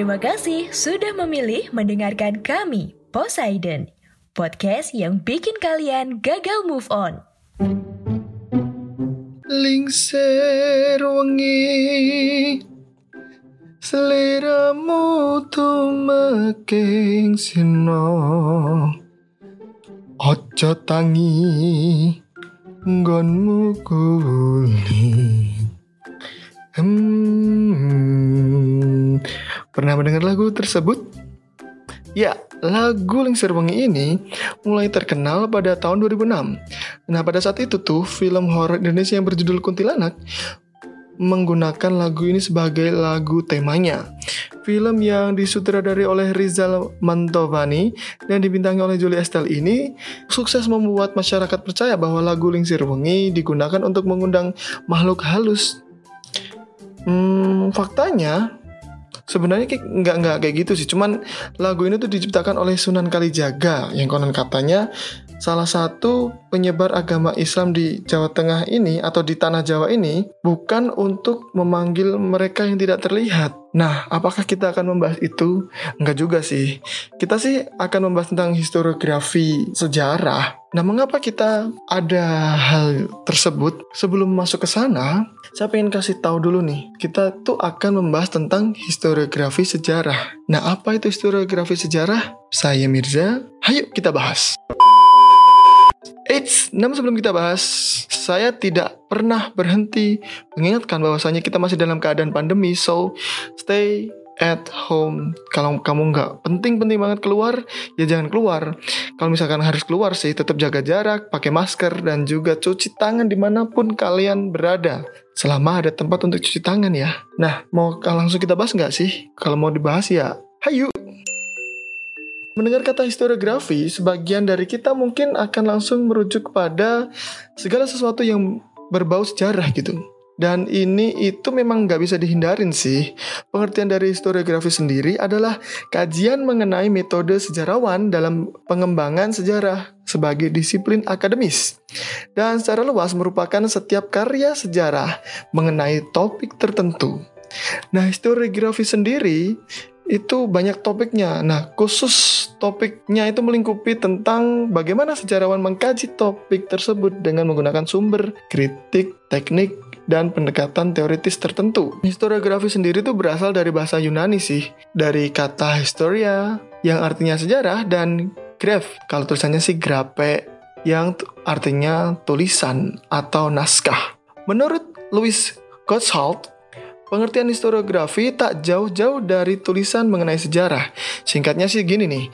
Terima kasih sudah memilih mendengarkan kami, Poseidon, podcast yang bikin kalian gagal move on. Lingser wengi Seliramu tumeking sino Ojo tangi Nggonmu kuli Hmm, pernah mendengar lagu tersebut? Ya, lagu Lingser Wengi ini mulai terkenal pada tahun 2006. Nah, pada saat itu tuh film horor Indonesia yang berjudul Kuntilanak menggunakan lagu ini sebagai lagu temanya. Film yang disutradari oleh Rizal Mantovani dan dibintangi oleh Julie Estelle ini sukses membuat masyarakat percaya bahwa lagu Lingsir Wengi digunakan untuk mengundang makhluk halus. Hmm, faktanya sebenarnya kayak nggak nggak kayak gitu sih. Cuman lagu ini tuh diciptakan oleh Sunan Kalijaga yang konon katanya salah satu penyebar agama Islam di Jawa Tengah ini atau di tanah Jawa ini bukan untuk memanggil mereka yang tidak terlihat. Nah, apakah kita akan membahas itu? Enggak juga sih. Kita sih akan membahas tentang historiografi sejarah. Nah, mengapa kita ada hal tersebut? Sebelum masuk ke sana, saya pengen kasih tahu dulu nih. Kita tuh akan membahas tentang historiografi sejarah. Nah, apa itu historiografi sejarah? Saya Mirza. Hayo kita bahas. Eits, namun sebelum kita bahas, saya tidak pernah berhenti mengingatkan bahwasanya kita masih dalam keadaan pandemi, so stay at home. Kalau kamu nggak penting-penting banget keluar, ya jangan keluar. Kalau misalkan harus keluar sih, tetap jaga jarak, pakai masker, dan juga cuci tangan di mana pun kalian berada. Selama ada tempat untuk cuci tangan ya. Nah, mau langsung kita bahas nggak sih? Kalau mau dibahas ya, hayu! Mendengar kata historiografi, sebagian dari kita mungkin akan langsung merujuk kepada segala sesuatu yang berbau sejarah gitu. Dan ini itu memang nggak bisa dihindarin sih. Pengertian dari historiografi sendiri adalah kajian mengenai metode sejarawan dalam pengembangan sejarah sebagai disiplin akademis. Dan secara luas merupakan setiap karya sejarah mengenai topik tertentu. Nah, historiografi sendiri itu banyak topiknya. Nah, khusus topiknya itu melingkupi tentang bagaimana sejarawan mengkaji topik tersebut dengan menggunakan sumber, kritik, teknik, dan pendekatan teoritis tertentu. Historiografi sendiri itu berasal dari bahasa Yunani sih, dari kata historia yang artinya sejarah dan graph, kalau tulisannya sih grape yang artinya tulisan atau naskah. Menurut Louis Gottschalk, Pengertian historiografi tak jauh-jauh dari tulisan mengenai sejarah. Singkatnya sih gini nih.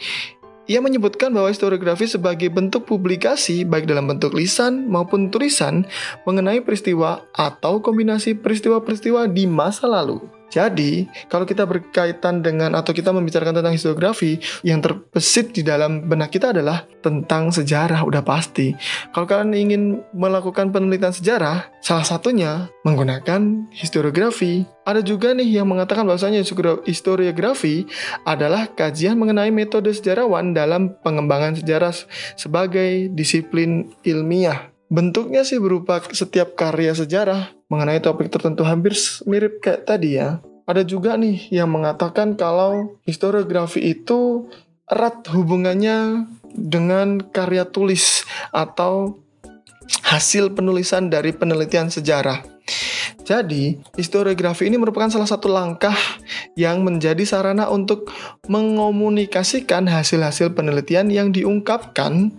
Ia menyebutkan bahwa historiografi sebagai bentuk publikasi baik dalam bentuk lisan maupun tulisan mengenai peristiwa atau kombinasi peristiwa-peristiwa di masa lalu. Jadi, kalau kita berkaitan dengan atau kita membicarakan tentang historiografi, yang terbesit di dalam benak kita adalah tentang sejarah, udah pasti. Kalau kalian ingin melakukan penelitian sejarah, salah satunya menggunakan historiografi. Ada juga nih yang mengatakan bahwasanya historiografi adalah kajian mengenai metode sejarawan dalam pengembangan sejarah sebagai disiplin ilmiah. Bentuknya sih berupa setiap karya sejarah mengenai topik tertentu hampir mirip kayak tadi ya. Ada juga nih yang mengatakan kalau historiografi itu erat hubungannya dengan karya tulis atau hasil penulisan dari penelitian sejarah. Jadi, historiografi ini merupakan salah satu langkah yang menjadi sarana untuk mengomunikasikan hasil-hasil penelitian yang diungkapkan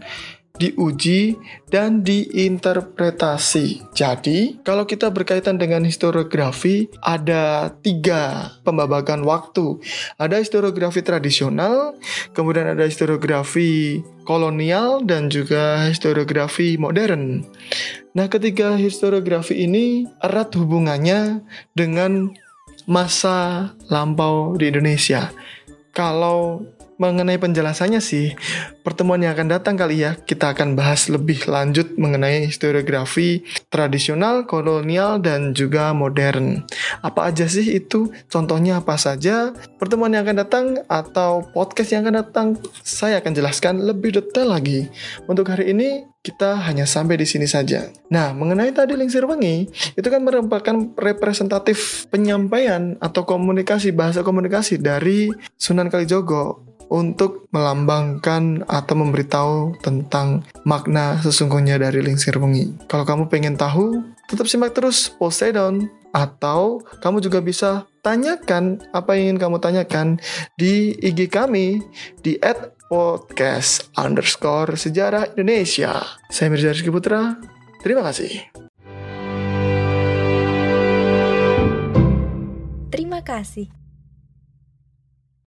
diuji, dan diinterpretasi. Jadi, kalau kita berkaitan dengan historiografi, ada tiga pembabakan waktu. Ada historiografi tradisional, kemudian ada historiografi kolonial, dan juga historiografi modern. Nah, ketiga historiografi ini erat hubungannya dengan masa lampau di Indonesia. Kalau mengenai penjelasannya sih, pertemuan yang akan datang kali ya, kita akan bahas lebih lanjut mengenai historiografi tradisional, kolonial, dan juga modern. Apa aja sih itu? Contohnya apa saja? Pertemuan yang akan datang atau podcast yang akan datang, saya akan jelaskan lebih detail lagi. Untuk hari ini, kita hanya sampai di sini saja. Nah, mengenai tadi Lingsir Wengi, itu kan merupakan representatif penyampaian atau komunikasi, bahasa komunikasi dari Sunan Kalijogo untuk melambangkan atau memberitahu tentang makna sesungguhnya dari Lingsir Wengi. Kalau kamu pengen tahu, tetap simak terus Poseidon atau kamu juga bisa tanyakan apa yang ingin kamu tanyakan di IG kami di podcast underscore sejarah Indonesia. Saya Mirza Rizky Putra, terima kasih. Terima kasih.